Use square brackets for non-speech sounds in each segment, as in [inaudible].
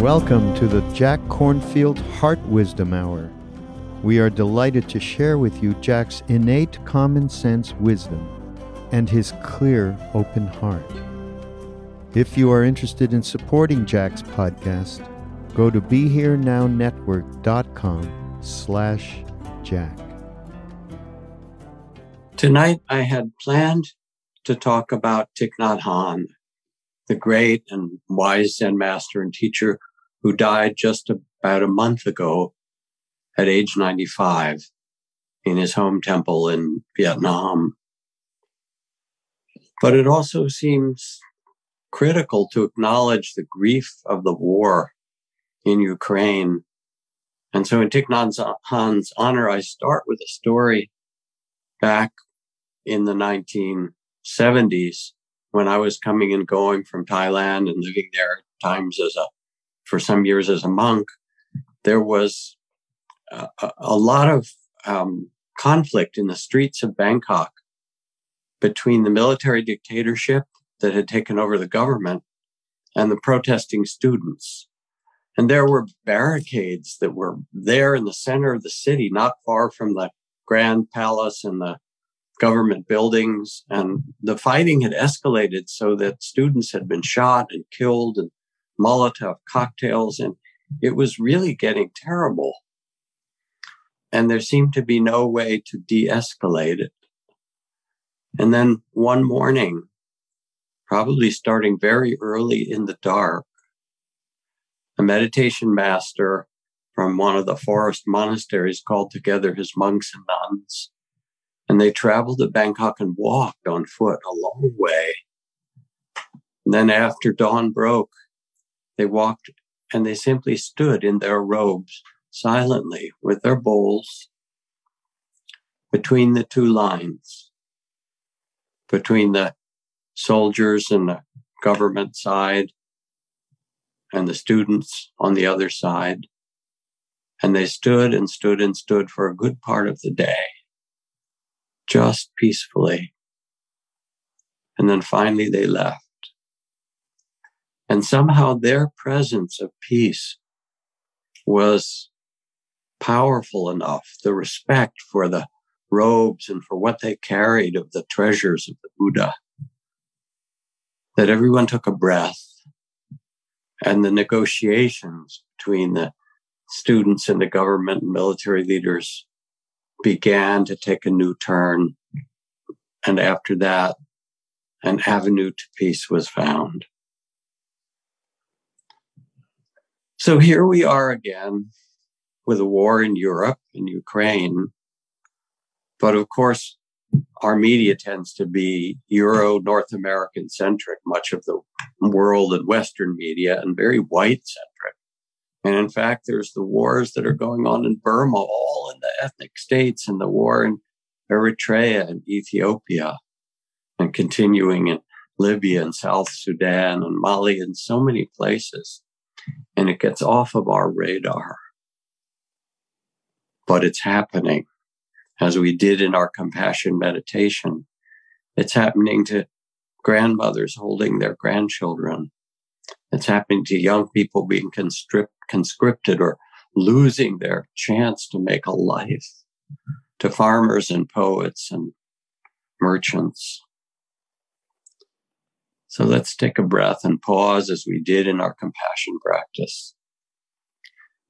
Welcome to the Jack Kornfield Heart Wisdom Hour. We are delighted to share with you Jack's innate common sense wisdom and his clear, open heart. If you are interested in supporting Jack's podcast, go to BeHereNowNetwork.com slash Jack. Tonight I had planned to talk about Thich Nhat Hanh, the great and wise Zen master and teacher who died just about a month ago at age 95 in his home temple in Vietnam. But it also seems critical to acknowledge the grief of the war in Ukraine. And so in Thich Nhat Hanh's honor, I start with a story back in the 1970s when I was coming and going from Thailand and living there at times as a for some years as a monk, there was a, a lot of um, conflict in the streets of Bangkok between the military dictatorship that had taken over the government and the protesting students. And there were barricades that were there in the center of the city, not far from the Grand Palace and the government buildings. And the fighting had escalated so that students had been shot and killed and Molotov cocktails, and it was really getting terrible. And there seemed to be no way to de escalate it. And then one morning, probably starting very early in the dark, a meditation master from one of the forest monasteries called together his monks and nuns. And they traveled to Bangkok and walked on foot a long way. And then after dawn broke, they walked and they simply stood in their robes silently with their bowls between the two lines, between the soldiers and the government side and the students on the other side. And they stood and stood and stood for a good part of the day, just peacefully. And then finally they left. And somehow their presence of peace was powerful enough, the respect for the robes and for what they carried of the treasures of the Buddha, that everyone took a breath and the negotiations between the students and the government and military leaders began to take a new turn. And after that, an avenue to peace was found. So here we are again with a war in Europe, in Ukraine. But of course, our media tends to be Euro North American centric, much of the world and Western media, and very white centric. And in fact, there's the wars that are going on in Burma, all in the ethnic states, and the war in Eritrea and Ethiopia, and continuing in Libya and South Sudan and Mali and so many places and it gets off of our radar. But it's happening as we did in our compassion meditation. It's happening to grandmothers holding their grandchildren. It's happening to young people being conscript, conscripted or losing their chance to make a life. to farmers and poets and merchants. So let's take a breath and pause as we did in our compassion practice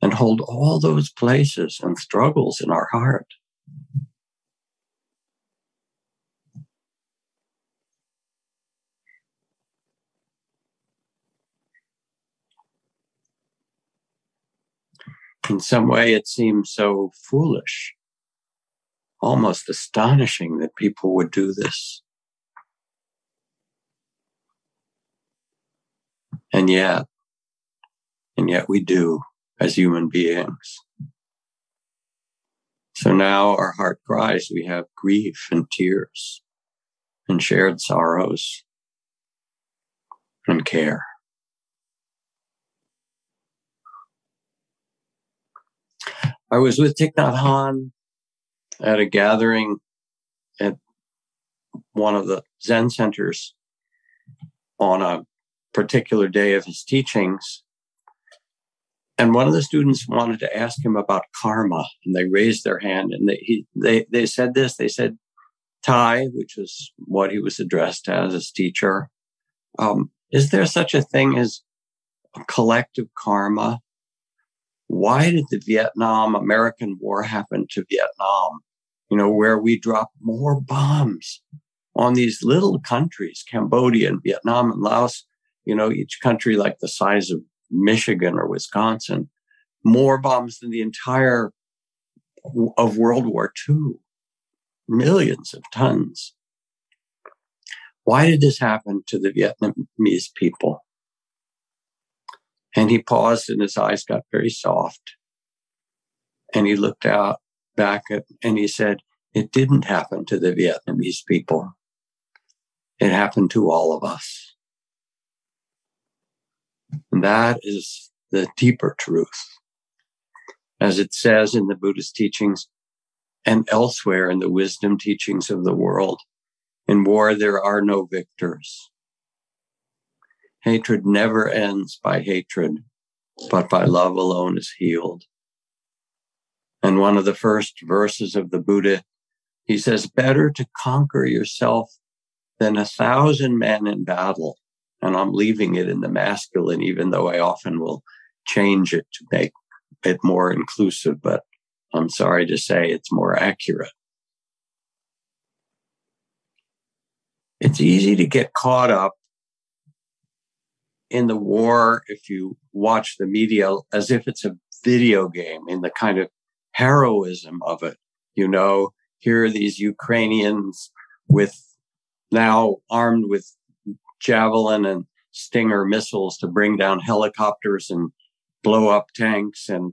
and hold all those places and struggles in our heart. In some way, it seems so foolish, almost astonishing that people would do this. And yet, and yet we do as human beings. So now our heart cries, we have grief and tears and shared sorrows and care. I was with Thich Nhat Hanh at a gathering at one of the Zen centers on a particular day of his teachings. And one of the students wanted to ask him about karma, and they raised their hand and they he, they they said this. They said, "Thay," which was what he was addressed as as teacher. Um, is there such a thing as collective karma? Why did the Vietnam American War happen to Vietnam? You know, where we drop more bombs on these little countries, Cambodia and Vietnam and Laos, you know, each country like the size of Michigan or Wisconsin, more bombs than the entire of World War II, millions of tons. Why did this happen to the Vietnamese people? And he paused and his eyes got very soft. And he looked out back at, and he said, it didn't happen to the Vietnamese people. It happened to all of us. And that is the deeper truth. As it says in the Buddhist teachings and elsewhere in the wisdom teachings of the world, in war, there are no victors. Hatred never ends by hatred, but by love alone is healed. And one of the first verses of the Buddha, he says, better to conquer yourself than a thousand men in battle. And I'm leaving it in the masculine, even though I often will change it to make it more inclusive, but I'm sorry to say it's more accurate. It's easy to get caught up in the war, if you watch the media as if it's a video game in the kind of heroism of it, you know, here are these Ukrainians with now armed with javelin and stinger missiles to bring down helicopters and blow up tanks. And,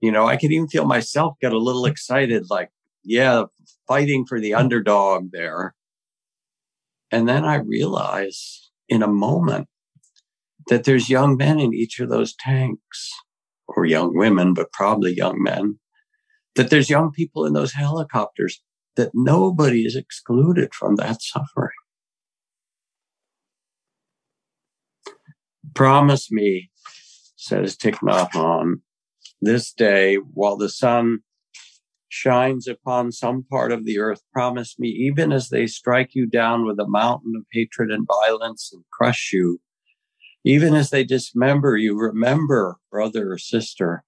you know, I can even feel myself get a little excited, like, yeah, fighting for the underdog there. And then I realize in a moment that there's young men in each of those tanks, or young women, but probably young men, that there's young people in those helicopters, that nobody is excluded from that suffering. Promise me, says Thich Nhat Hanh, this day while the sun shines upon some part of the earth, promise me, even as they strike you down with a mountain of hatred and violence and crush you, even as they dismember you, remember, brother or sister,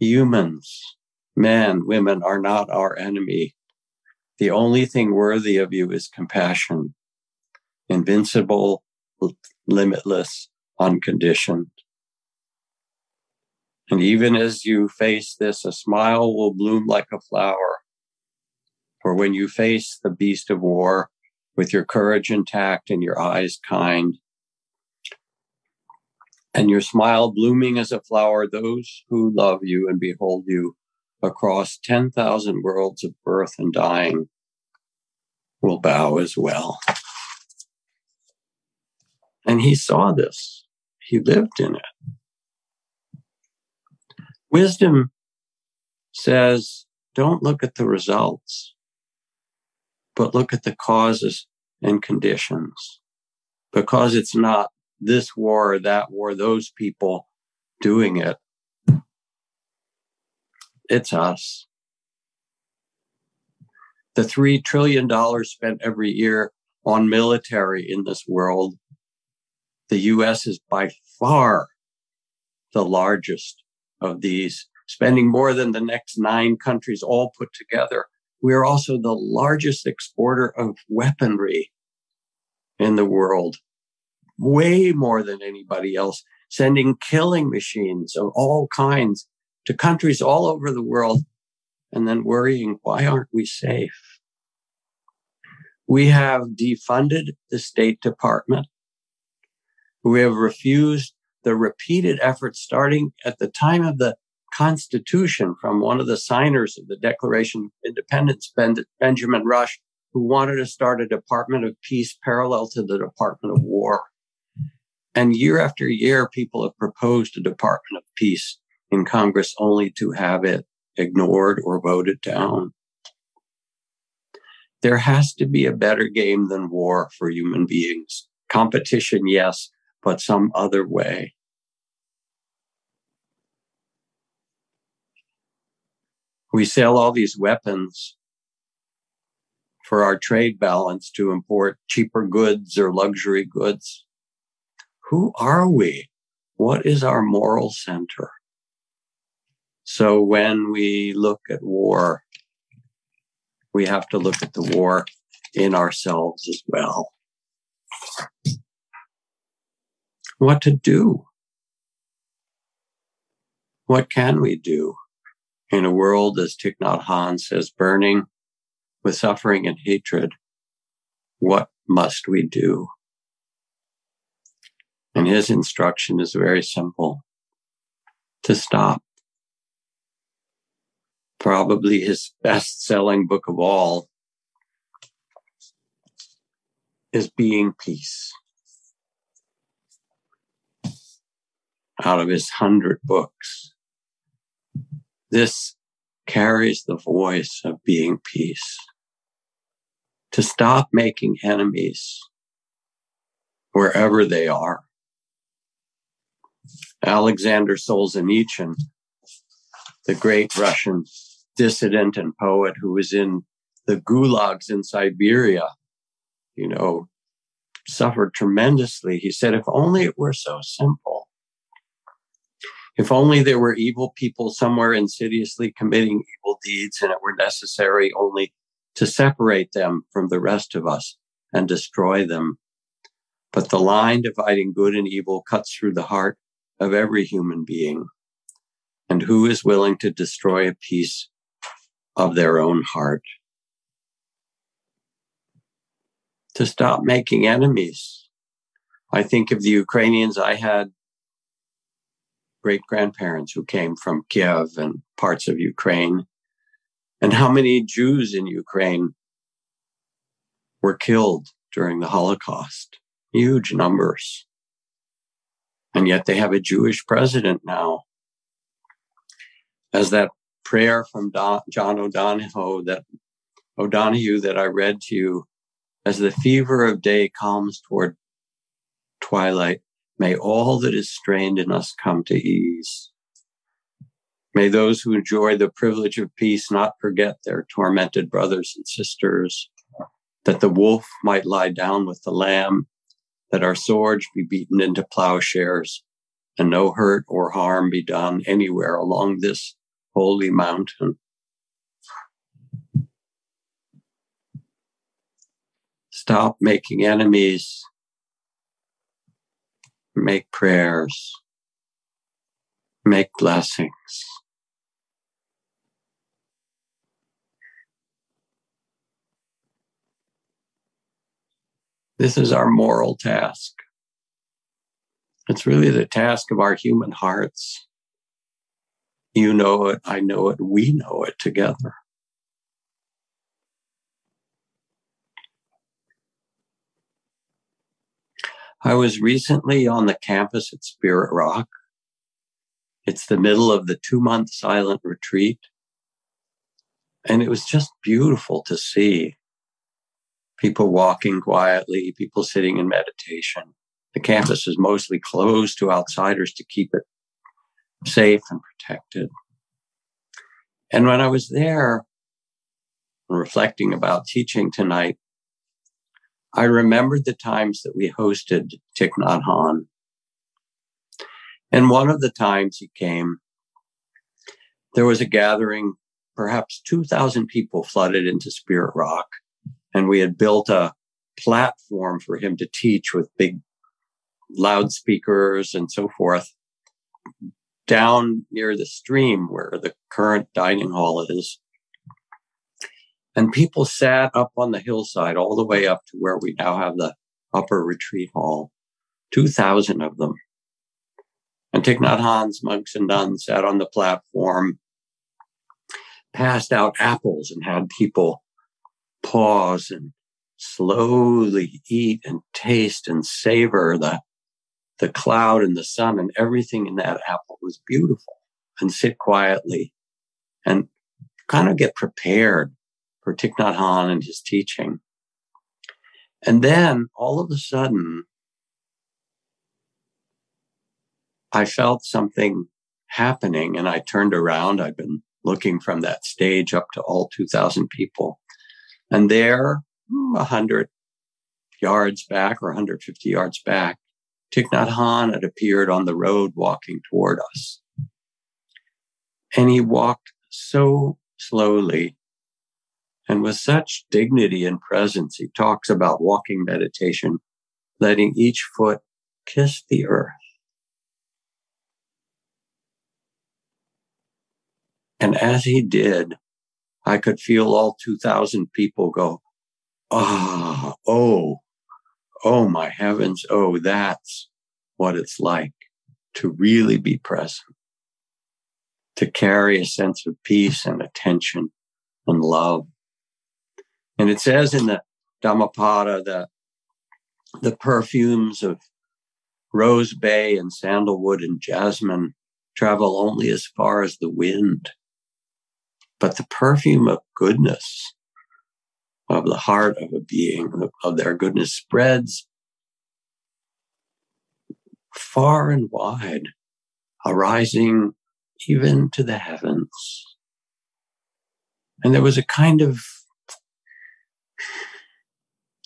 humans, men, women are not our enemy. The only thing worthy of you is compassion, invincible, limitless, unconditioned. And even as you face this, a smile will bloom like a flower. For when you face the beast of war with your courage intact and your eyes kind, and your smile blooming as a flower, those who love you and behold you across 10,000 worlds of birth and dying will bow as well. And he saw this. He lived in it. Wisdom says, don't look at the results, but look at the causes and conditions because it's not this war or that war, those people doing it. It's us. The $3 trillion spent every year on military in this world, the US is by far the largest of these, spending more than the next nine countries all put together. We are also the largest exporter of weaponry in the world, way more than anybody else, sending killing machines of all kinds to countries all over the world and then worrying, why aren't we safe? We have defunded the State Department. We have refused the repeated efforts starting at the time of the Constitution from one of the signers of the Declaration of Independence, Benjamin Rush, who wanted to start a Department of Peace parallel to the Department of War. And year after year, people have proposed a Department of Peace in Congress only to have it ignored or voted down. There has to be a better game than war for human beings. Competition, yes, but some other way. We sell all these weapons for our trade balance to import cheaper goods or luxury goods. Who are we? What is our moral center? So when we look at war, we have to look at the war in ourselves as well. What to do? What can we do in a world, as Thich Nhat Hanh says, burning with suffering and hatred? What must we do? And uh-huh. his instruction is very simple to stop probably his best selling book of all, is Being Peace. Out of his hundred books, this carries the voice of being peace. To stop making enemies wherever they are. Alexander Solzhenitsyn, the great Russian dissident and poet who was in the gulags in Siberia, you know, suffered tremendously. He said, if only it were so simple. If only there were evil people somewhere insidiously committing evil deeds and it were necessary only to separate them from the rest of us and destroy them. But the line dividing good and evil cuts through the heart of every human being. And who is willing to destroy a piece of their own heart. To stop making enemies. I think of the Ukrainians. I had great grandparents who came from Kiev and parts of Ukraine, and how many Jews in Ukraine were killed during the Holocaust. Huge numbers. And yet they have a Jewish president now. As that prayer from Don, John O'Donohue that O'Donohue that I read to you as the fever of day calms toward twilight. May all that is strained in us come to ease. May those who enjoy the privilege of peace not forget their tormented brothers and sisters, that the wolf might lie down with the lamb, that our swords be beaten into plowshares, and no hurt or harm be done anywhere along this holy mountain. Stop making enemies. Make prayers. Make blessings. This is our moral task. It's really the task of our human hearts. You know it, I know it, we know it together. I was recently on the campus at Spirit Rock. It's the middle of the two month silent retreat. And it was just beautiful to see people walking quietly, people sitting in meditation. The campus is mostly closed to outsiders to keep it safe and protected. And when I was there, reflecting about teaching tonight, I remembered the times that we hosted Thich Nhat Hanh. And one of the times he came, there was a gathering, perhaps 2,000 people flooded into Spirit Rock. And we had built a platform for him to teach with big loudspeakers and so forth down near the stream where the current dining hall is. And people sat up on the hillside all the way up to where we now have the upper retreat hall. 2,000 of them. And Thich Nhat Hanh's monks and nuns sat on the platform, passed out apples and had people pause and slowly eat and taste and savor the, the cloud and the sun and everything in that apple was beautiful and sit quietly and kind of get prepared for Thich Nhat Hanh and his teaching. And then all of a sudden, I felt something happening and I turned around. I've been looking from that stage up to all 2000 people. And there, hmm, a hundred yards back or 150 yards back, Thich Nhat Hanh had appeared on the road walking toward us. And he walked so slowly and with such dignity and presence, he talks about walking meditation, letting each foot kiss the earth. And as he did, I could feel all 2,000 people go, ah, oh, oh my heavens, oh, that's what it's like to really be present, to carry a sense of peace and attention and love and it says in the Dhammapada that the perfumes of rose bay and sandalwood and jasmine travel only as far as the wind. But the perfume of goodness, of the heart of a being, of their goodness spreads far and wide, arising even to the heavens. And there was a kind of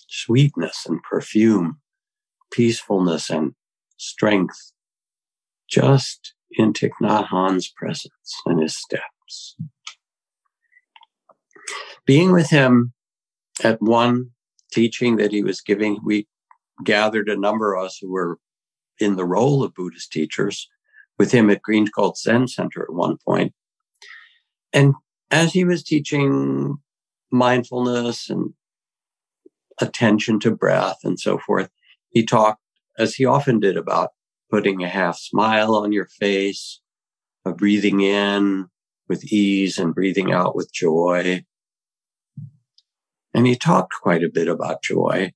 sweetness and perfume, peacefulness and strength, just in Thich Nhat Hanh's presence and his steps. Being with him at one teaching that he was giving, we gathered a number of us who were in the role of Buddhist teachers with him at Green Gulch Zen Center at one point. And as he was teaching mindfulness and attention to breath and so forth. He talked, as he often did, about putting a half smile on your face, breathing in with ease and breathing out with joy. And he talked quite a bit about joy.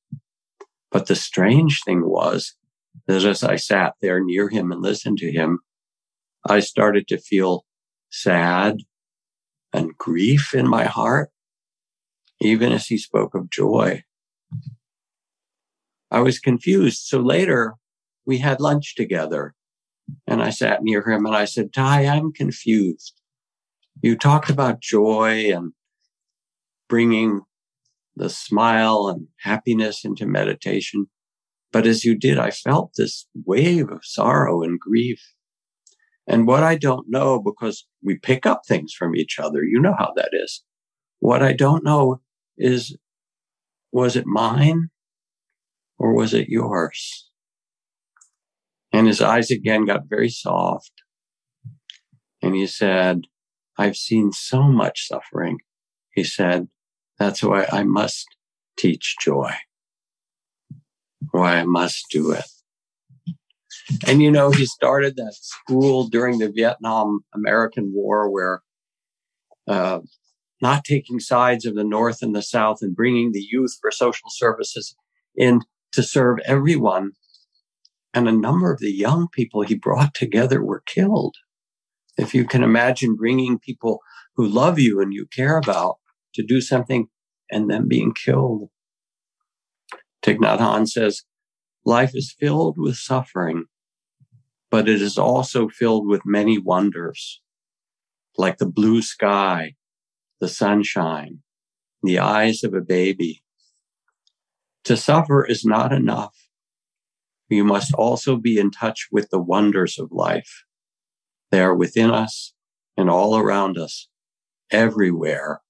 But the strange thing was that as I sat there near him and listened to him, I started to feel sad and grief in my heart, even as he spoke of joy. I was confused. So later we had lunch together and I sat near him and I said, Thay, I'm confused. You talked about joy and bringing the smile and happiness into meditation. But as you did, I felt this wave of sorrow and grief. And what I don't know, because we pick up things from each other, you know how that is. What I don't know is was it mine or was it yours? And his eyes again got very soft. And he said, I've seen so much suffering. He said, that's why I must teach joy. Why I must do it. And you know, he started that school during the Vietnam American War where uh, not taking sides of the North and the South and bringing the youth for social services in to serve everyone. And a number of the young people he brought together were killed. If you can imagine bringing people who love you and you care about to do something and then being killed. Thich Nhat Hanh says, life is filled with suffering, but it is also filled with many wonders, like the blue sky the sunshine, the eyes of a baby. To suffer is not enough. You must also be in touch with the wonders of life. They are within us and all around us, everywhere,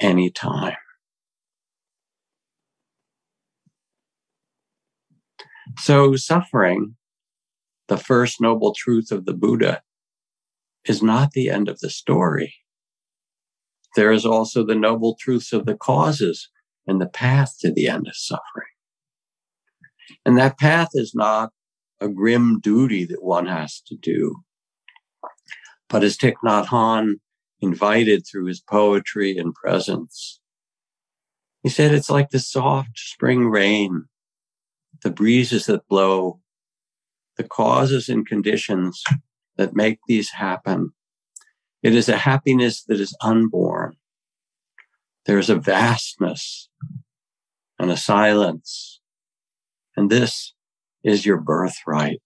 anytime. So suffering, the first noble truth of the Buddha, is not the end of the story. There is also the noble truths of the causes and the path to the end of suffering. And that path is not a grim duty that one has to do. But as Thich Nhat Hanh invited through his poetry and presence, he said it's like the soft spring rain, the breezes that blow, the causes and conditions that make these happen. It is a happiness that is unborn. There's a vastness and a silence. And this is your birthright.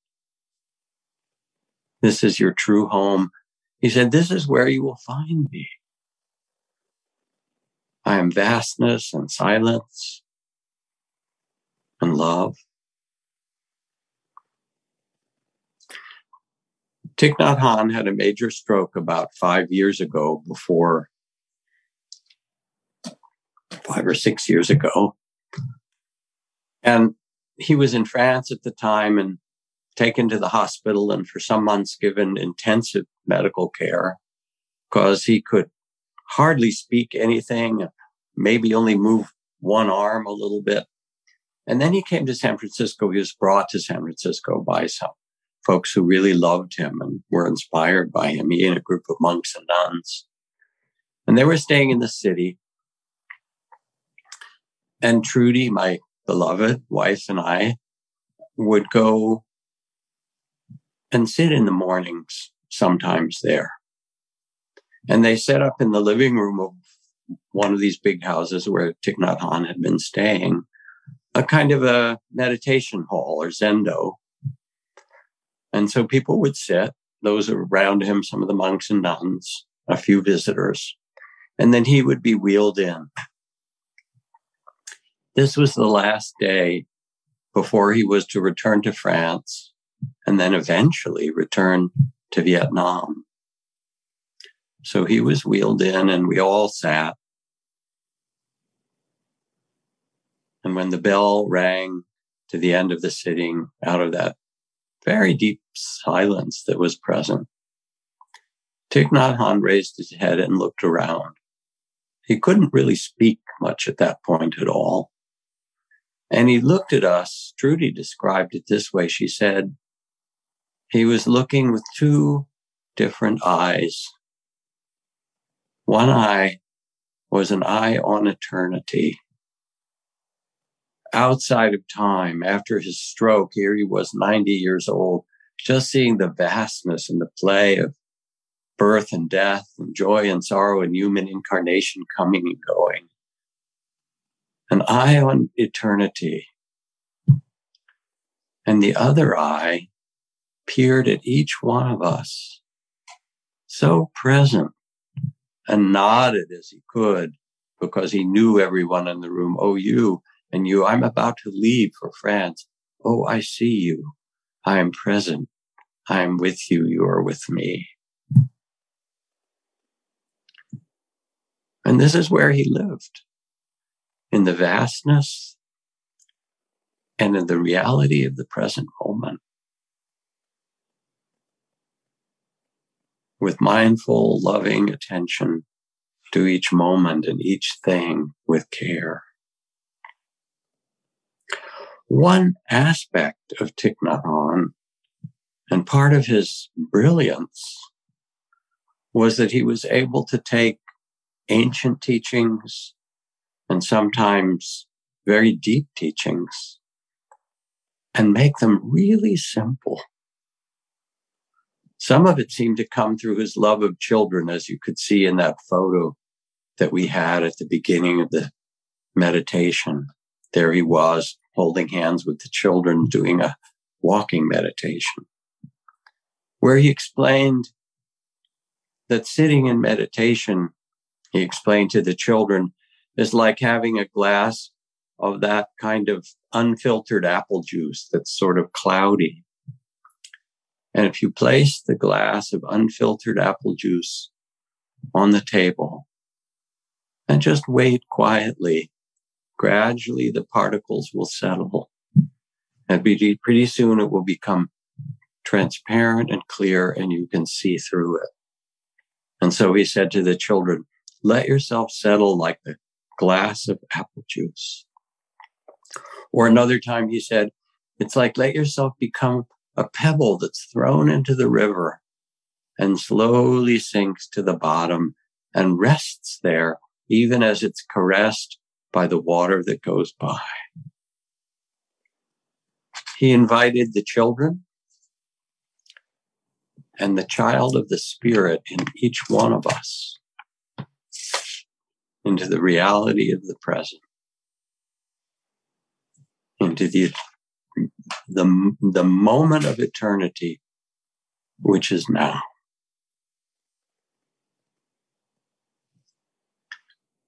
This is your true home. He said, This is where you will find me. I am vastness and silence and love. Thich Nhat Hanh had a major stroke about five years ago before five or six years ago. And he was in France at the time and taken to the hospital and for some months given intensive medical care because he could hardly speak anything, maybe only move one arm a little bit. And then he came to San Francisco. He was brought to San Francisco by some folks who really loved him and were inspired by him. He and a group of monks and nuns. And they were staying in the city. And Trudy, my beloved wife, and I would go and sit in the mornings sometimes there. And they set up in the living room of one of these big houses where Thich Nhat Hanh had been staying, a kind of a meditation hall or zendo and so people would sit, those around him, some of the monks and nuns, a few visitors, and then he would be wheeled in. This was the last day before he was to return to France and then eventually return to Vietnam. So he was wheeled in and we all sat. And when the bell rang to the end of the sitting out of that very deep silence that was present. Thich Nhat Hanh raised his head and looked around. He couldn't really speak much at that point at all. And he looked at us. Trudy described it this way. She said, he was looking with two different eyes. One eye was an eye on eternity outside of time after his stroke. Here he was 90 years old, just seeing the vastness and the play of birth and death and joy and sorrow and human incarnation coming and going. An eye on eternity. And the other eye peered at each one of us, so present and nodded as he could because he knew everyone in the room. Oh, you, and you, I'm about to leave for France. Oh, I see you. I am present. I am with you. You are with me. And this is where he lived in the vastness and in the reality of the present moment. With mindful, loving attention to each moment and each thing with care. One aspect of Thich Nhat Hanh and part of his brilliance was that he was able to take ancient teachings and sometimes very deep teachings and make them really simple. Some of it seemed to come through his love of children, as you could see in that photo that we had at the beginning of the meditation. There he was holding hands with the children doing a walking meditation, where he explained that sitting in meditation, he explained to the children, is like having a glass of that kind of unfiltered apple juice that's sort of cloudy. And if you place the glass of unfiltered apple juice on the table and just wait quietly, gradually the particles will settle. And pretty soon it will become transparent and clear and you can see through it. And so he said to the children, let yourself settle like the glass of apple juice. Or another time he said, it's like let yourself become a pebble that's thrown into the river and slowly sinks to the bottom and rests there, even as it's caressed by the water that goes by. He invited the children and the child of the Spirit in each one of us into the reality of the present, into the, the, the moment of eternity, which is now.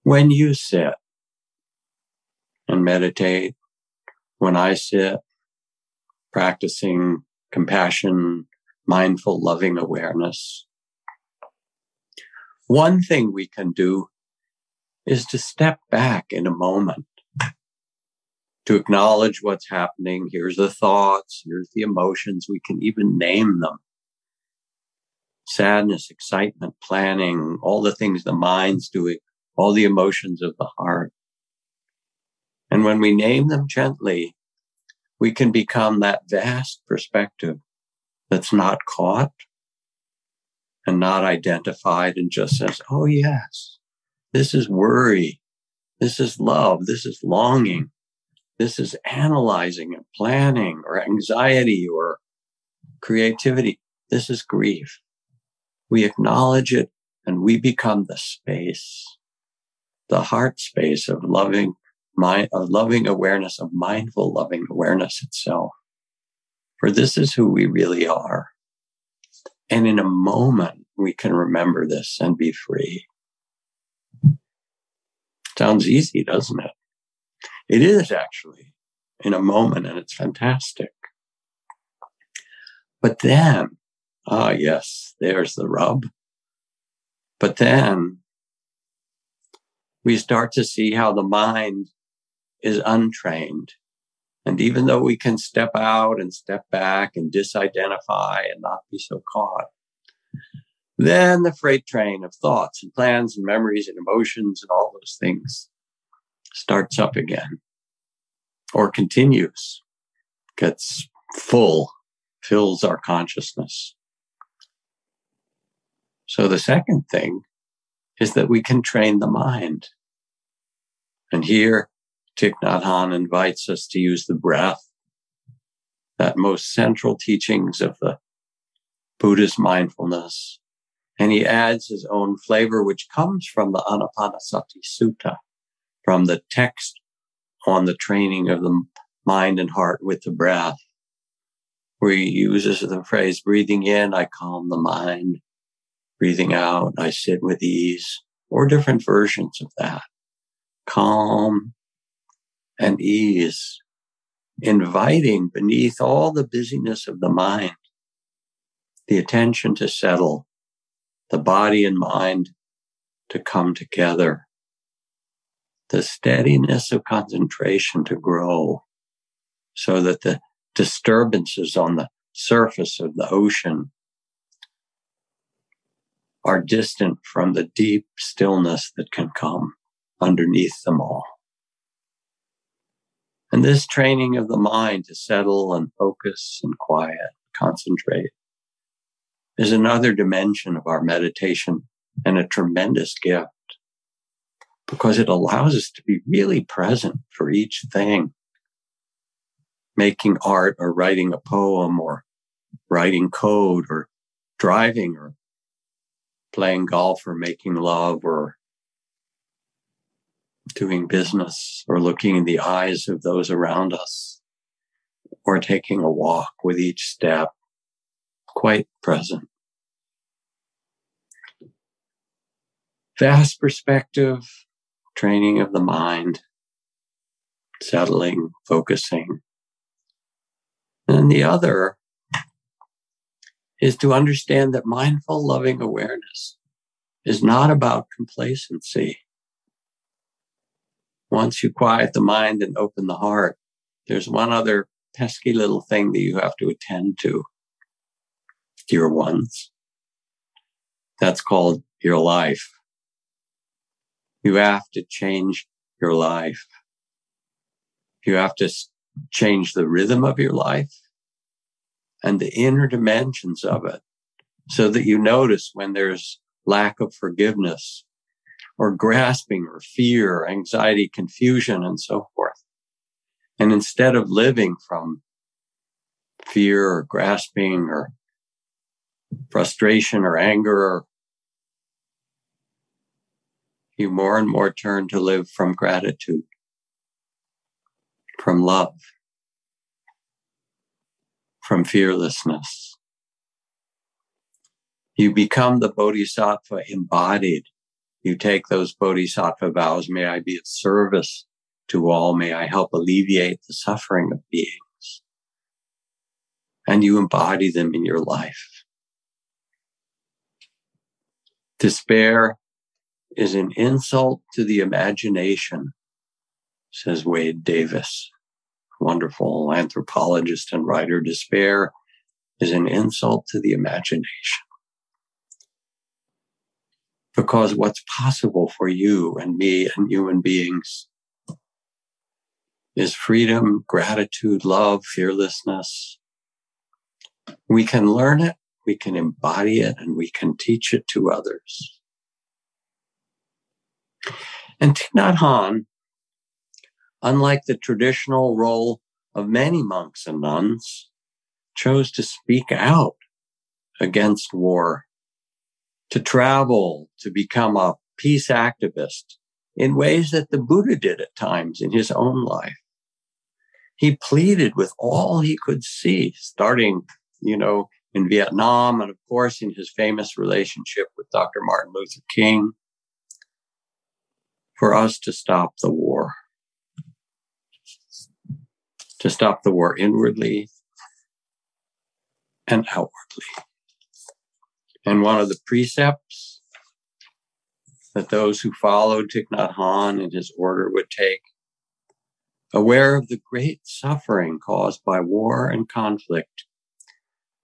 When you sit and meditate, when I sit practicing compassion, mindful, loving awareness, one thing we can do is to step back in a moment, to acknowledge what's happening. Here's the thoughts, here's the emotions. We can even name them sadness, excitement, planning, all the things the mind's doing, all the emotions of the heart. And when we name them gently, we can become that vast perspective that's not caught and not identified and just says, Oh, yes, this is worry. This is love. This is longing. This is analyzing and planning or anxiety or creativity. This is grief. We acknowledge it and we become the space, the heart space of loving mind, of loving awareness, of mindful loving awareness itself. For this is who we really are. And in a moment, we can remember this and be free. Sounds easy, doesn't it? It is actually in a moment and it's fantastic. But then, ah, yes, there's the rub. But then we start to see how the mind is untrained. And even though we can step out and step back and disidentify and not be so caught, then the freight train of thoughts and plans and memories and emotions and all those things starts up again or continues, gets full, fills our consciousness. So the second thing is that we can train the mind. And here, Thich Nhat Hanh invites us to use the breath, that most central teachings of the Buddha's mindfulness, and he adds his own flavor, which comes from the Anapanasati Sutta, from the text on the training of the mind and heart with the breath, where he uses the phrase, breathing in, I calm the mind. Breathing out, I sit with ease, or different versions of that. Calm and ease, inviting beneath all the busyness of the mind, the attention to settle the body and mind to come together, the steadiness of concentration to grow so that the disturbances on the surface of the ocean are distant from the deep stillness that can come underneath them all. And this training of the mind to settle and focus and quiet, concentrate, is another dimension of our meditation and a tremendous gift because it allows us to be really present for each thing. Making art or writing a poem or writing code or driving or playing golf or making love or doing business or looking in the eyes of those around us or taking a walk with each step quite present. Vast perspective, training of the mind, settling, focusing. And the other is to understand that mindful, loving awareness is not about complacency. Once you quiet the mind and open the heart, there's one other pesky little thing that you have to attend to, dear ones. That's called your life. You have to change your life. You have to change the rhythm of your life and the inner dimensions of it so that you notice when there's lack of forgiveness or grasping or fear, anxiety, confusion, and so forth. And instead of living from fear or grasping or frustration or anger or you more and more turn to live from gratitude, from love, from fearlessness. You become the bodhisattva embodied. You take those bodhisattva vows. May I be of service to all. May I help alleviate the suffering of beings. And you embody them in your life. Despair is an insult to the imagination, says Wade Davis, wonderful anthropologist and writer. Despair is an insult to the imagination. Because what's possible for you and me and human beings is freedom, gratitude, love, fearlessness. We can learn it, we can embody it, and we can teach it to others. And Thich Nhat Hanh, unlike the traditional role of many monks and nuns, chose to speak out against war, to travel, to become a peace activist in ways that the Buddha did at times in his own life. He pleaded with all he could see, starting, you know, in Vietnam and of course in his famous relationship with Dr. Martin Luther King for us to stop the war. To stop the war inwardly and outwardly. And one of the precepts that those who followed Thich Nhat Hanh and his order would take, aware of the great suffering caused by war and conflict,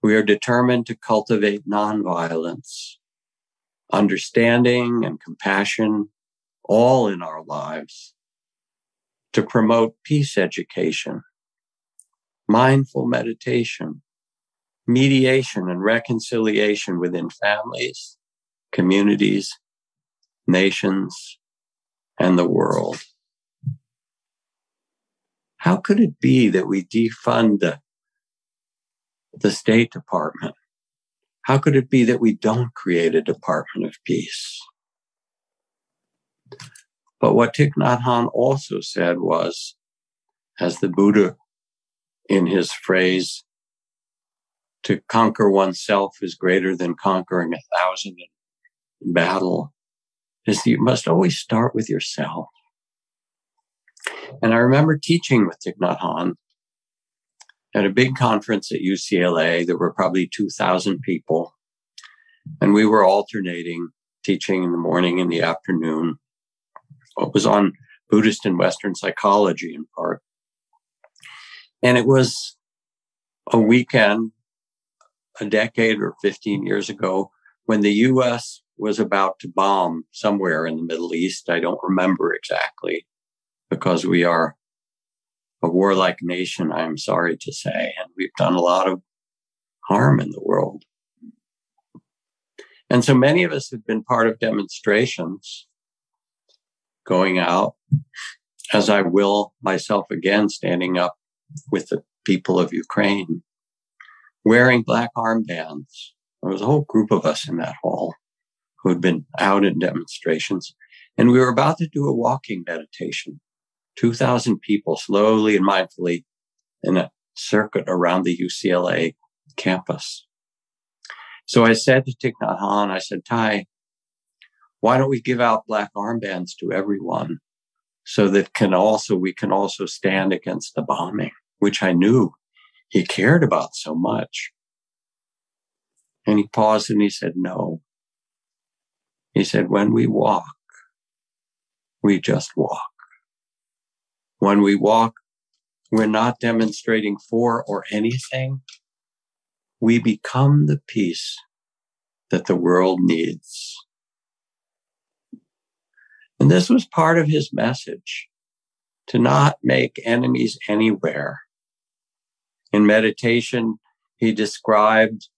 we are determined to cultivate nonviolence, understanding and compassion all in our lives to promote peace education, mindful meditation, mediation and reconciliation within families, communities, nations, and the world. How could it be that we defund the, the State Department? How could it be that we don't create a Department of Peace? But what Thich Nhat Hanh also said was, as the Buddha in his phrase, to conquer oneself is greater than conquering a thousand in battle, is that you must always start with yourself. And I remember teaching with Thich Nhat Hanh at a big conference at UCLA. There were probably 2,000 people. And we were alternating teaching in the morning and the afternoon. Was on Buddhist and Western psychology in part. And it was a weekend, a decade or 15 years ago, when the US was about to bomb somewhere in the Middle East. I don't remember exactly because we are a warlike nation, I'm sorry to say, and we've done a lot of harm in the world. And so many of us have been part of demonstrations going out, as I will myself again, standing up with the people of Ukraine, wearing black armbands. There was a whole group of us in that hall who had been out in demonstrations. And we were about to do a walking meditation. 2,000 people slowly and mindfully in a circuit around the UCLA campus. So I said to Thich Nhat Hanh, I said, Thay, why don't we give out black armbands to everyone so that can also, we can also stand against the bombing, which I knew he cared about so much. And he paused and he said, no. He said, when we walk, we just walk. When we walk, we're not demonstrating for or anything. We become the peace that the world needs. And this was part of his message to not make enemies anywhere. In meditation, he described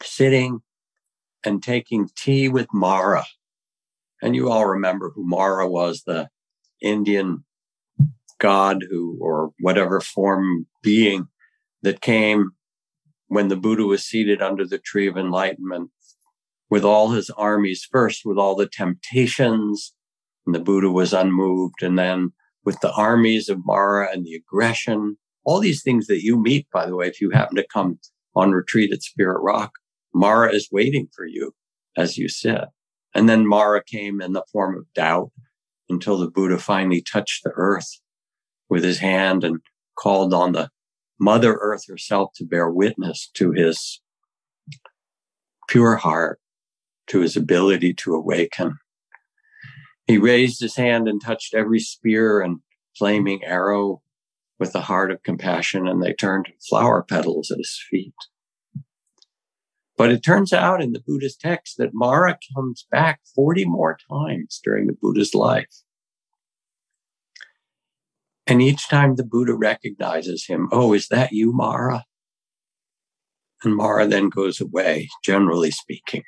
sitting and taking tea with Mara. And you all remember who Mara was, the Indian god who, or whatever form being that came when the Buddha was seated under the tree of enlightenment with all his armies first, with all the temptations, and the Buddha was unmoved. And then with the armies of Mara and the aggression, all these things that you meet, by the way, if you happen to come on retreat at Spirit Rock, Mara is waiting for you as you sit. And then Mara came in the form of doubt until the Buddha finally touched the earth with his hand and called on the Mother Earth herself to bear witness to his pure heart, to his ability to awaken. He raised his hand and touched every spear and flaming arrow with the heart of compassion, and they turned flower petals at his feet. But it turns out in the Buddhist text that Mara comes back 40 more times during the Buddha's life. And each time the Buddha recognizes him, oh, is that you, Mara? And Mara then goes away, generally speaking.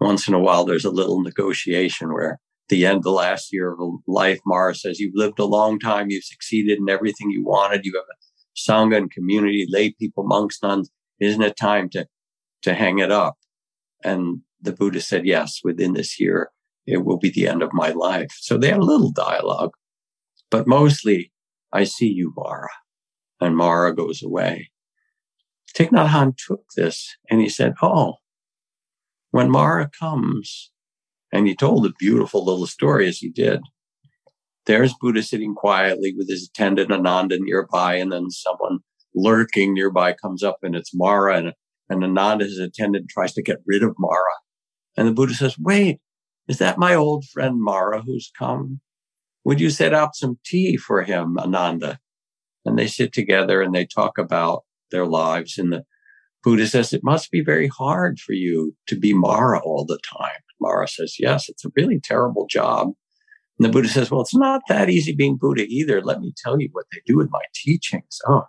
Once in a while, there's a little negotiation where the end, the last year of life, Mara says, You've lived a long time. You've succeeded in everything you wanted. You have a Sangha and community, lay people, monks, nuns. Isn't it time to, to hang it up? And the Buddha said, yes, within this year, it will be the end of my life. So they had a little dialogue, but mostly I see you, Mara. And Mara goes away. Thich Nhat Hanh took this and he said, Oh, when Mara comes, and he told a beautiful little story as he did. There's Buddha sitting quietly with his attendant Ananda nearby, and then someone lurking nearby comes up and it's Mara and, and Ananda, his attendant, tries to get rid of Mara. And the Buddha says, wait, is that my old friend Mara who's come? Would you set out some tea for him, Ananda? And they sit together and they talk about their lives. And the Buddha says, it must be very hard for you to be Mara all the time. Mara says, yes, it's a really terrible job. And the Buddha says, well, it's not that easy being Buddha either. Let me tell you what they do with my teachings. Oh,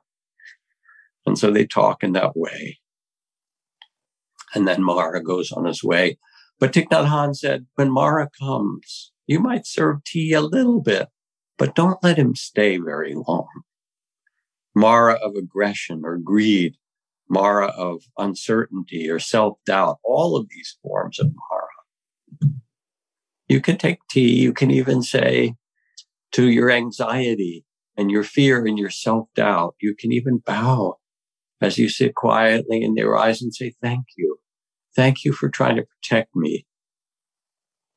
and so they talk in that way. And then Mara goes on his way. But Thich Nhat Hanh said, when Mara comes, you might serve tea a little bit, but don't let him stay very long. Mara of aggression or greed, Mara of uncertainty or self doubt, all of these forms of Mara. You can take tea. You can even say to your anxiety and your fear and your self doubt, you can even bow as you sit quietly in their eyes and say, thank you. Thank you for trying to protect me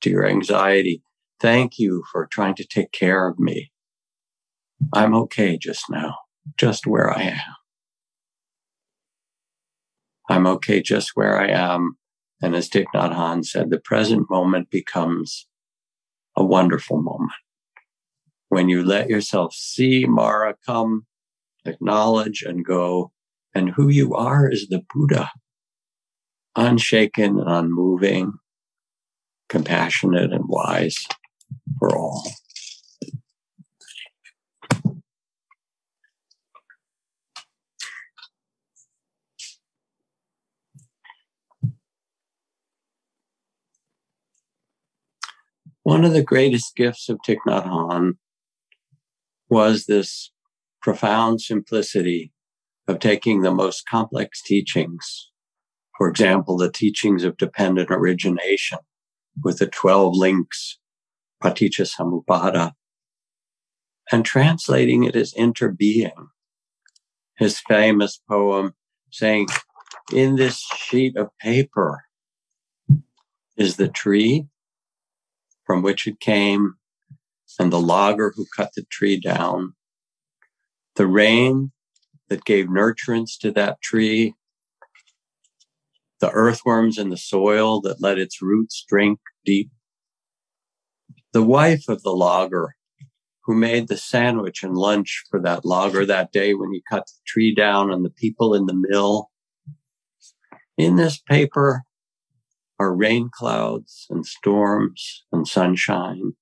to your anxiety. Thank you for trying to take care of me. I'm okay just now, just where I am. I'm okay just where I am. And as Thich Nhat Hanh said, the present moment becomes a wonderful moment. When you let yourself see Mara come, acknowledge and go, and who you are is the Buddha, unshaken and unmoving, compassionate and wise for all. One of the greatest gifts of Thich Nhat Hanh was this profound simplicity of taking the most complex teachings, for example, the teachings of dependent origination with the 12 links, Paticca Samuppada, and translating it as interbeing. His famous poem saying, in this sheet of paper, is the tree from which it came and the logger who cut the tree down, the rain that gave nurturance to that tree, the earthworms in the soil that let its roots drink deep, the wife of the logger who made the sandwich and lunch for that logger that day when he cut the tree down and the people in the mill. In this paper are rain clouds and storms and sunshine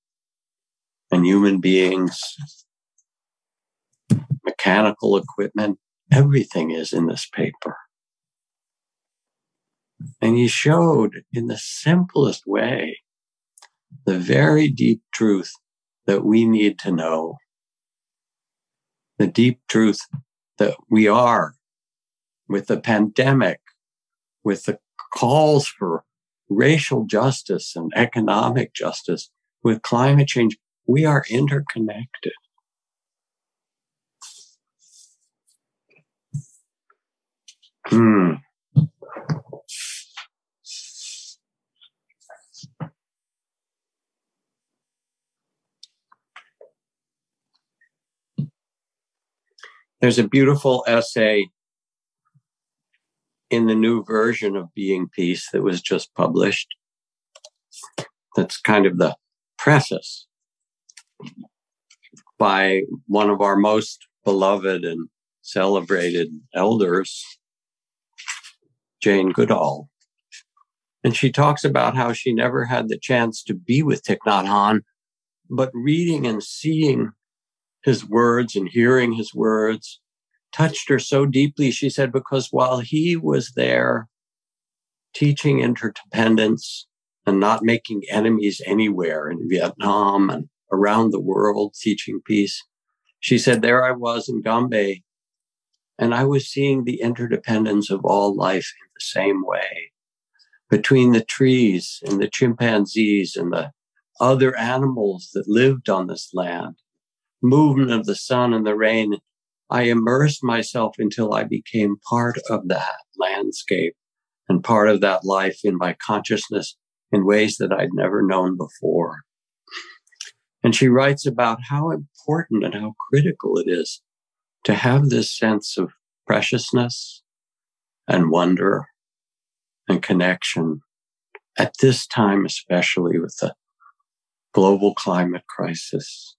and human beings, mechanical equipment. Everything is in this paper. And he showed in the simplest way the very deep truth that we need to know. The deep truth that we are with the pandemic, with the calls for racial justice and economic justice, with climate change, we are interconnected. Hmm. There's a beautiful essay in the new version of Being Peace that was just published. That's kind of the preface by one of our most beloved and celebrated elders, Jane Goodall. And she talks about how she never had the chance to be with Thich Nhat Hanh, but reading and seeing his words and hearing his words touched her so deeply. She said, because while he was there teaching interdependence and not making enemies anywhere in Vietnam and around the world teaching peace. She said, There I was in Gombe, and I was seeing the interdependence of all life in the same way between the trees and the chimpanzees and the other animals that lived on this land, movement of the sun and the rain. I immersed myself until I became part of that landscape and part of that life in my consciousness in ways that I'd never known before. And she writes about how important and how critical it is to have this sense of preciousness and wonder and connection at this time, especially with the global climate crisis,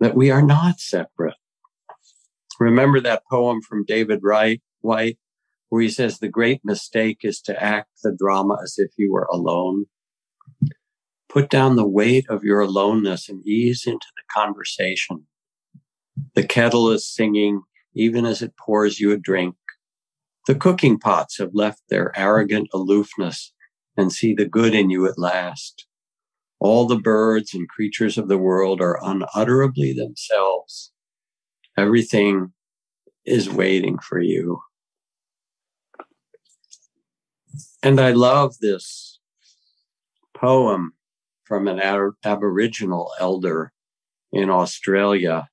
that we are not separate. Remember that poem from David Wright, Whyte, where he says the great mistake is to act the drama as if you were alone. Put down the weight of your aloneness and ease into the conversation. The kettle is singing even as it pours you a drink. The cooking pots have left their arrogant aloofness and see the good in you at last. All the birds and creatures of the world are unutterably themselves. Everything is waiting for you. And I love this poem from an Aboriginal elder in Australia.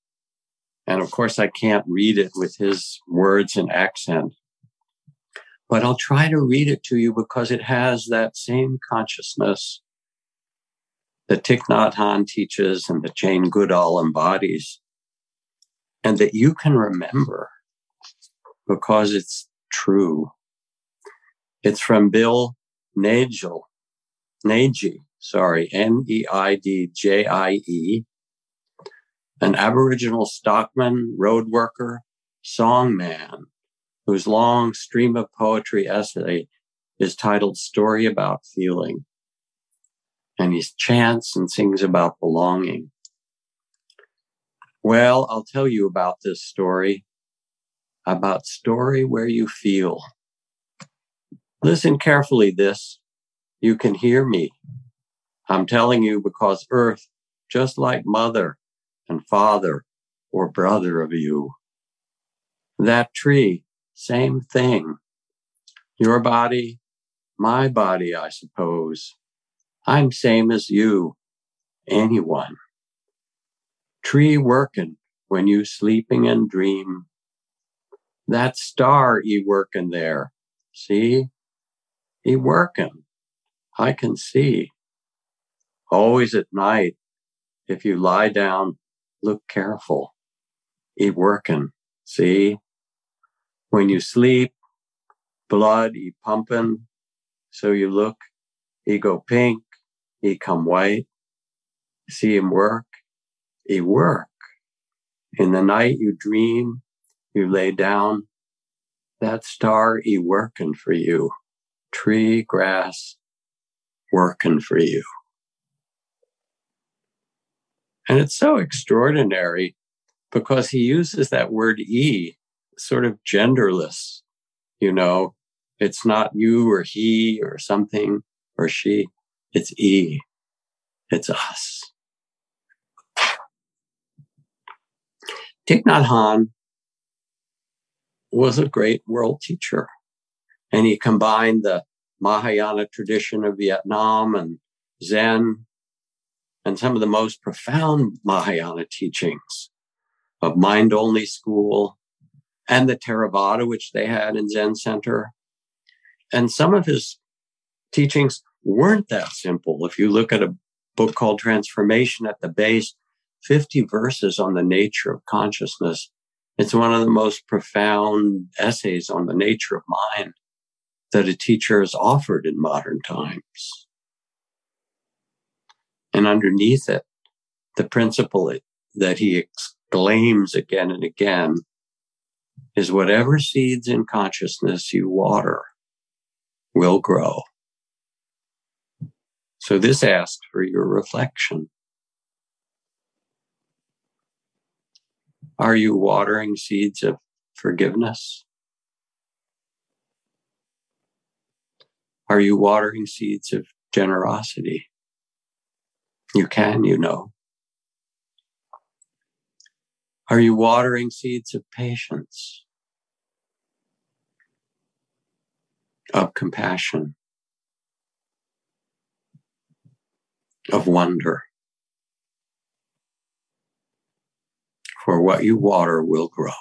And of course, I can't read it with his words and accent, but I'll try to read it to you because it has that same consciousness that Thich Nhat Hanh teaches and that Jane Goodall embodies, and that you can remember because it's true. It's from Bill Nagel, Neidjie, sorry, N-E-I-D-J-I-E, an Aboriginal stockman, road worker, songman, whose long stream of poetry essay is titled Story About Feeling. And he chants and sings about belonging. Well, I'll tell you about this story, about story where you feel. Listen carefully this. You can hear me. I'm telling you because earth, just like mother and father or brother of you, that tree, same thing. Your body, my body, I suppose. I'm same as you, anyone. Tree working when you sleeping and dream. That star he working there. See? He working I can see. Always at night, if you lie down, look careful. He working. See? When you sleep, blood, he pumping. So you look, he go pink, he come white. See him work, he work. In the night you dream, you lay down, that star e working for you. Tree, grass, working for you. And it's so extraordinary because he uses that word e, sort of genderless, you know, it's not you or he or something or she. It's e. It's us. Thich Nhat Hanh was a great world teacher. And he combined the Mahayana tradition of Vietnam and Zen and some of the most profound Mahayana teachings of mind only school and the Theravada, which they had in Zen Center. And some of his teachings weren't that simple. If you look at a book called Transformation at the base, 50 verses on the nature of consciousness it's one of the most profound essays on the nature of mind that a teacher has offered in modern times. And underneath it, the principle that he exclaims again and again is whatever seeds in consciousness you water will grow. So this asks for your reflection. Are you watering seeds of forgiveness? Are you watering seeds of generosity? You can, you know. Are you watering seeds of patience, of compassion, of wonder? For what you water will grow.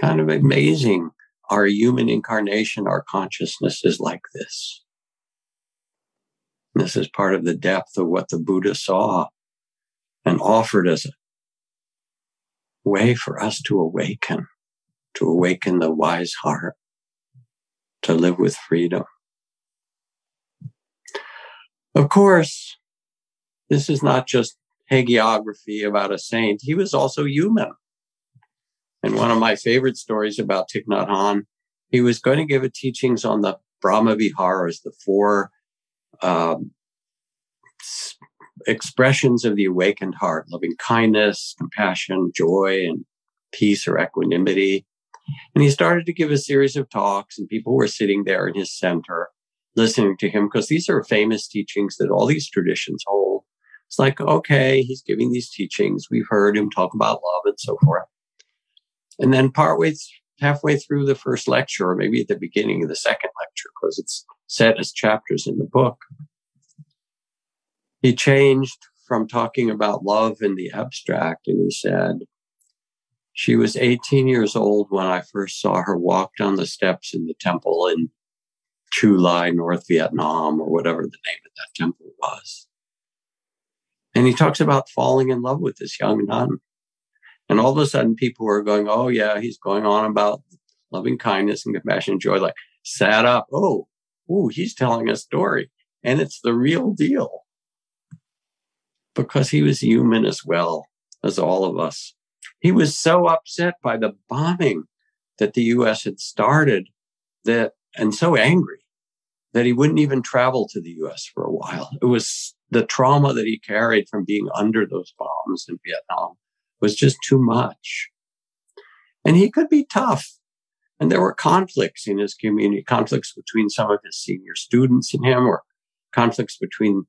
Kind of amazing. Our human incarnation, our consciousness is like this. This is part of the depth of what the Buddha saw and offered as a way for us to awaken, to awaken the wise heart, to live with freedom. Of course, this is not just hagiography about a saint, he was also human. And one of my favorite stories about Thich Nhat Hanh, he was going to give a teachings on the Brahma Viharas, the four um, expressions of the awakened heart, loving kindness, compassion, joy, and peace or equanimity. And he started to give a series of talks, and people were sitting there in his center listening to him because these are famous teachings that all these traditions hold. It's like, okay, he's giving these teachings. We've heard him talk about love and so forth. And then partway, halfway through the first lecture, or maybe at the beginning of the second lecture, because it's set as chapters in the book, he changed from talking about love in the abstract and he said, she was 18 years old when I first saw her walk down the steps in the temple in Chu Lai, North Vietnam, or whatever the name of that temple was. And he talks about falling in love with this young nun. And all of a sudden, people were going, Oh, yeah, he's going on about loving kindness and compassion and joy. Like, sat up. Oh, ooh, he's telling a story. And it's the real deal because he was human as well as all of us. He was so upset by the bombing that the US had started that, and so angry that he wouldn't even travel to the US for a while. It was the trauma that he carried from being under those bombs in Vietnam was just too much. And he could be tough. And there were conflicts in his community, conflicts between some of his senior students and him, or conflicts between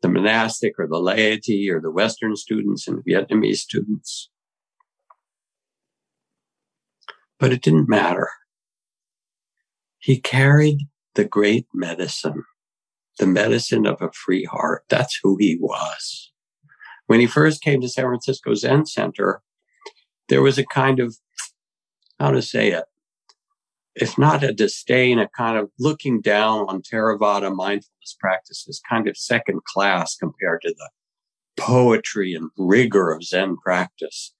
the monastic or the laity or the Western students and Vietnamese students. But it didn't matter. He carried the great medicine the medicine of a free heart. That's who he was. When he first came to San Francisco Zen Center, there was a kind of, how to say it, if not a disdain, a kind of looking down on Theravada mindfulness practices, kind of second class compared to the poetry and rigor of Zen practice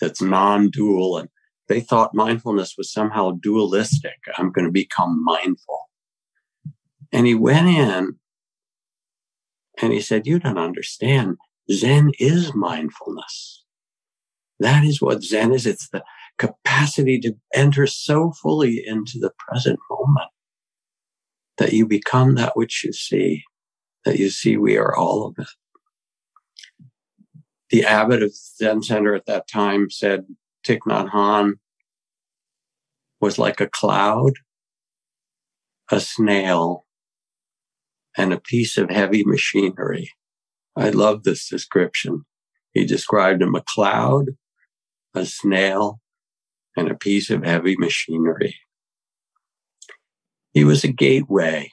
that's non-dual. And they thought mindfulness was somehow dualistic. I'm going to become mindful. And he went in and he said, you don't understand. Zen is mindfulness. That is what Zen is. It's the capacity to enter so fully into the present moment that you become that which you see, that you see we are all of it. The abbot of Zen Center at that time said Thich Nhat Hanh was like a cloud, a snail, and a piece of heavy machinery. I love this description. He described him a cloud, a snail, and a piece of heavy machinery. He was a gateway,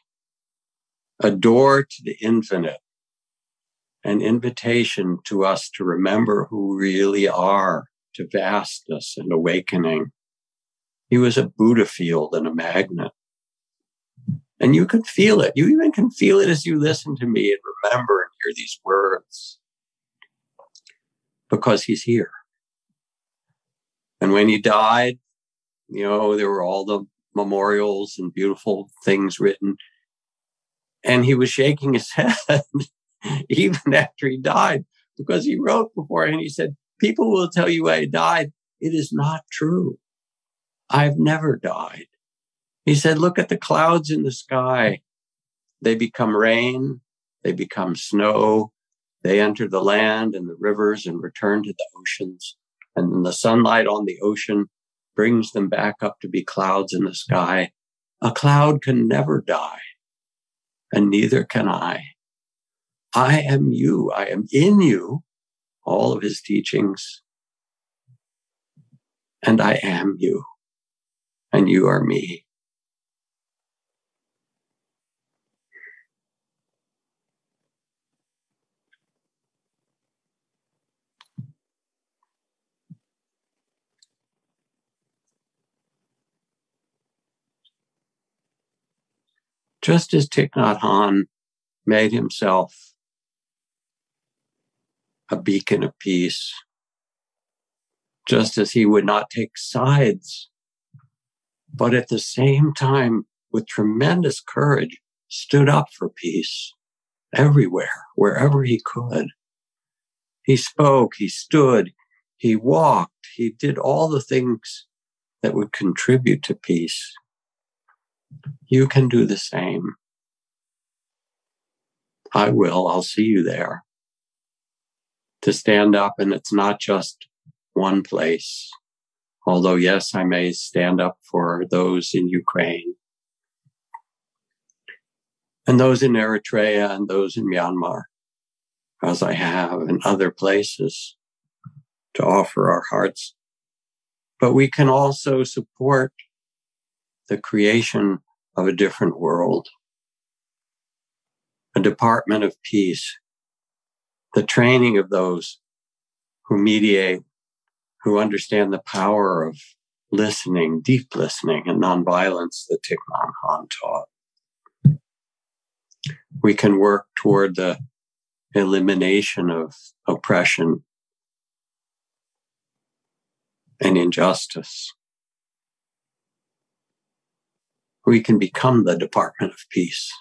a door to the infinite, an invitation to us to remember who we really are, to vastness and awakening. He was a Buddha field and a magnet. And you can feel it. You even can feel it as you listen to me and remember and hear these words because he's here. And when he died, you know, there were all the memorials and beautiful things written. And he was shaking his [laughs] head even after he died because he wrote before and he said, people will tell you I died. It is not true. I've never died. He said, look at the clouds in the sky. They become rain. They become snow. They enter the land and the rivers and return to the oceans. And then the sunlight on the ocean brings them back up to be clouds in the sky. A cloud can never die, and neither can I. I am you. I am in you, all of his teachings. And I am you, and you are me. Just as Thich Nhat Hanh made himself a beacon of peace, just as he would not take sides, but at the same time, with tremendous courage, stood up for peace everywhere, wherever he could. He spoke, he stood, he walked, he did all the things that would contribute to peace. You can do the same. I will. I'll see you there. To stand up, and it's not just one place. Although, yes, I may stand up for those in Ukraine and those in Eritrea and those in Myanmar, as I have in other places to offer our hearts. But we can also support the creation of a different world, a department of peace, the training of those who mediate, who understand the power of listening, deep listening and nonviolence that Thich Nhat Hanh taught. We can work toward the elimination of oppression and injustice. We can become the Department of Peace.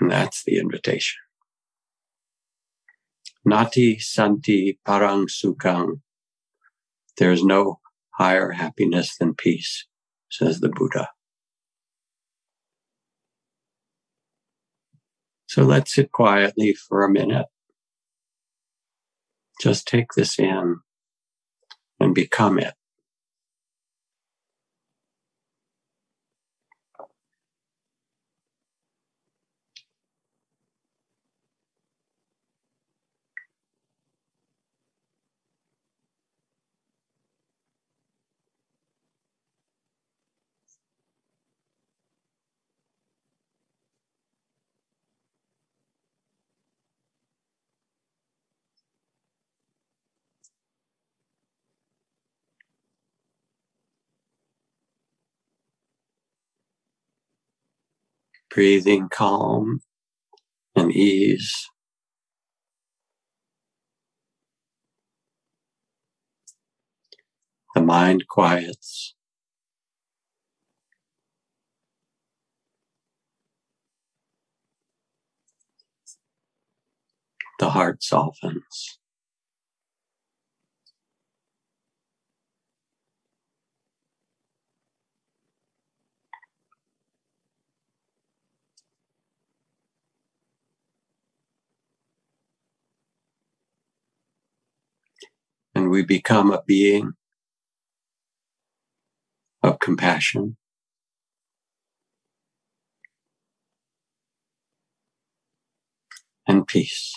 And that's the invitation. Nati Santi Parang Sukhang. There is no higher happiness than peace, says the Buddha. So let's sit quietly for a minute. Just take this in and become it. Breathing calm and ease. The mind quiets. The heart softens. We become a being of compassion. And peace.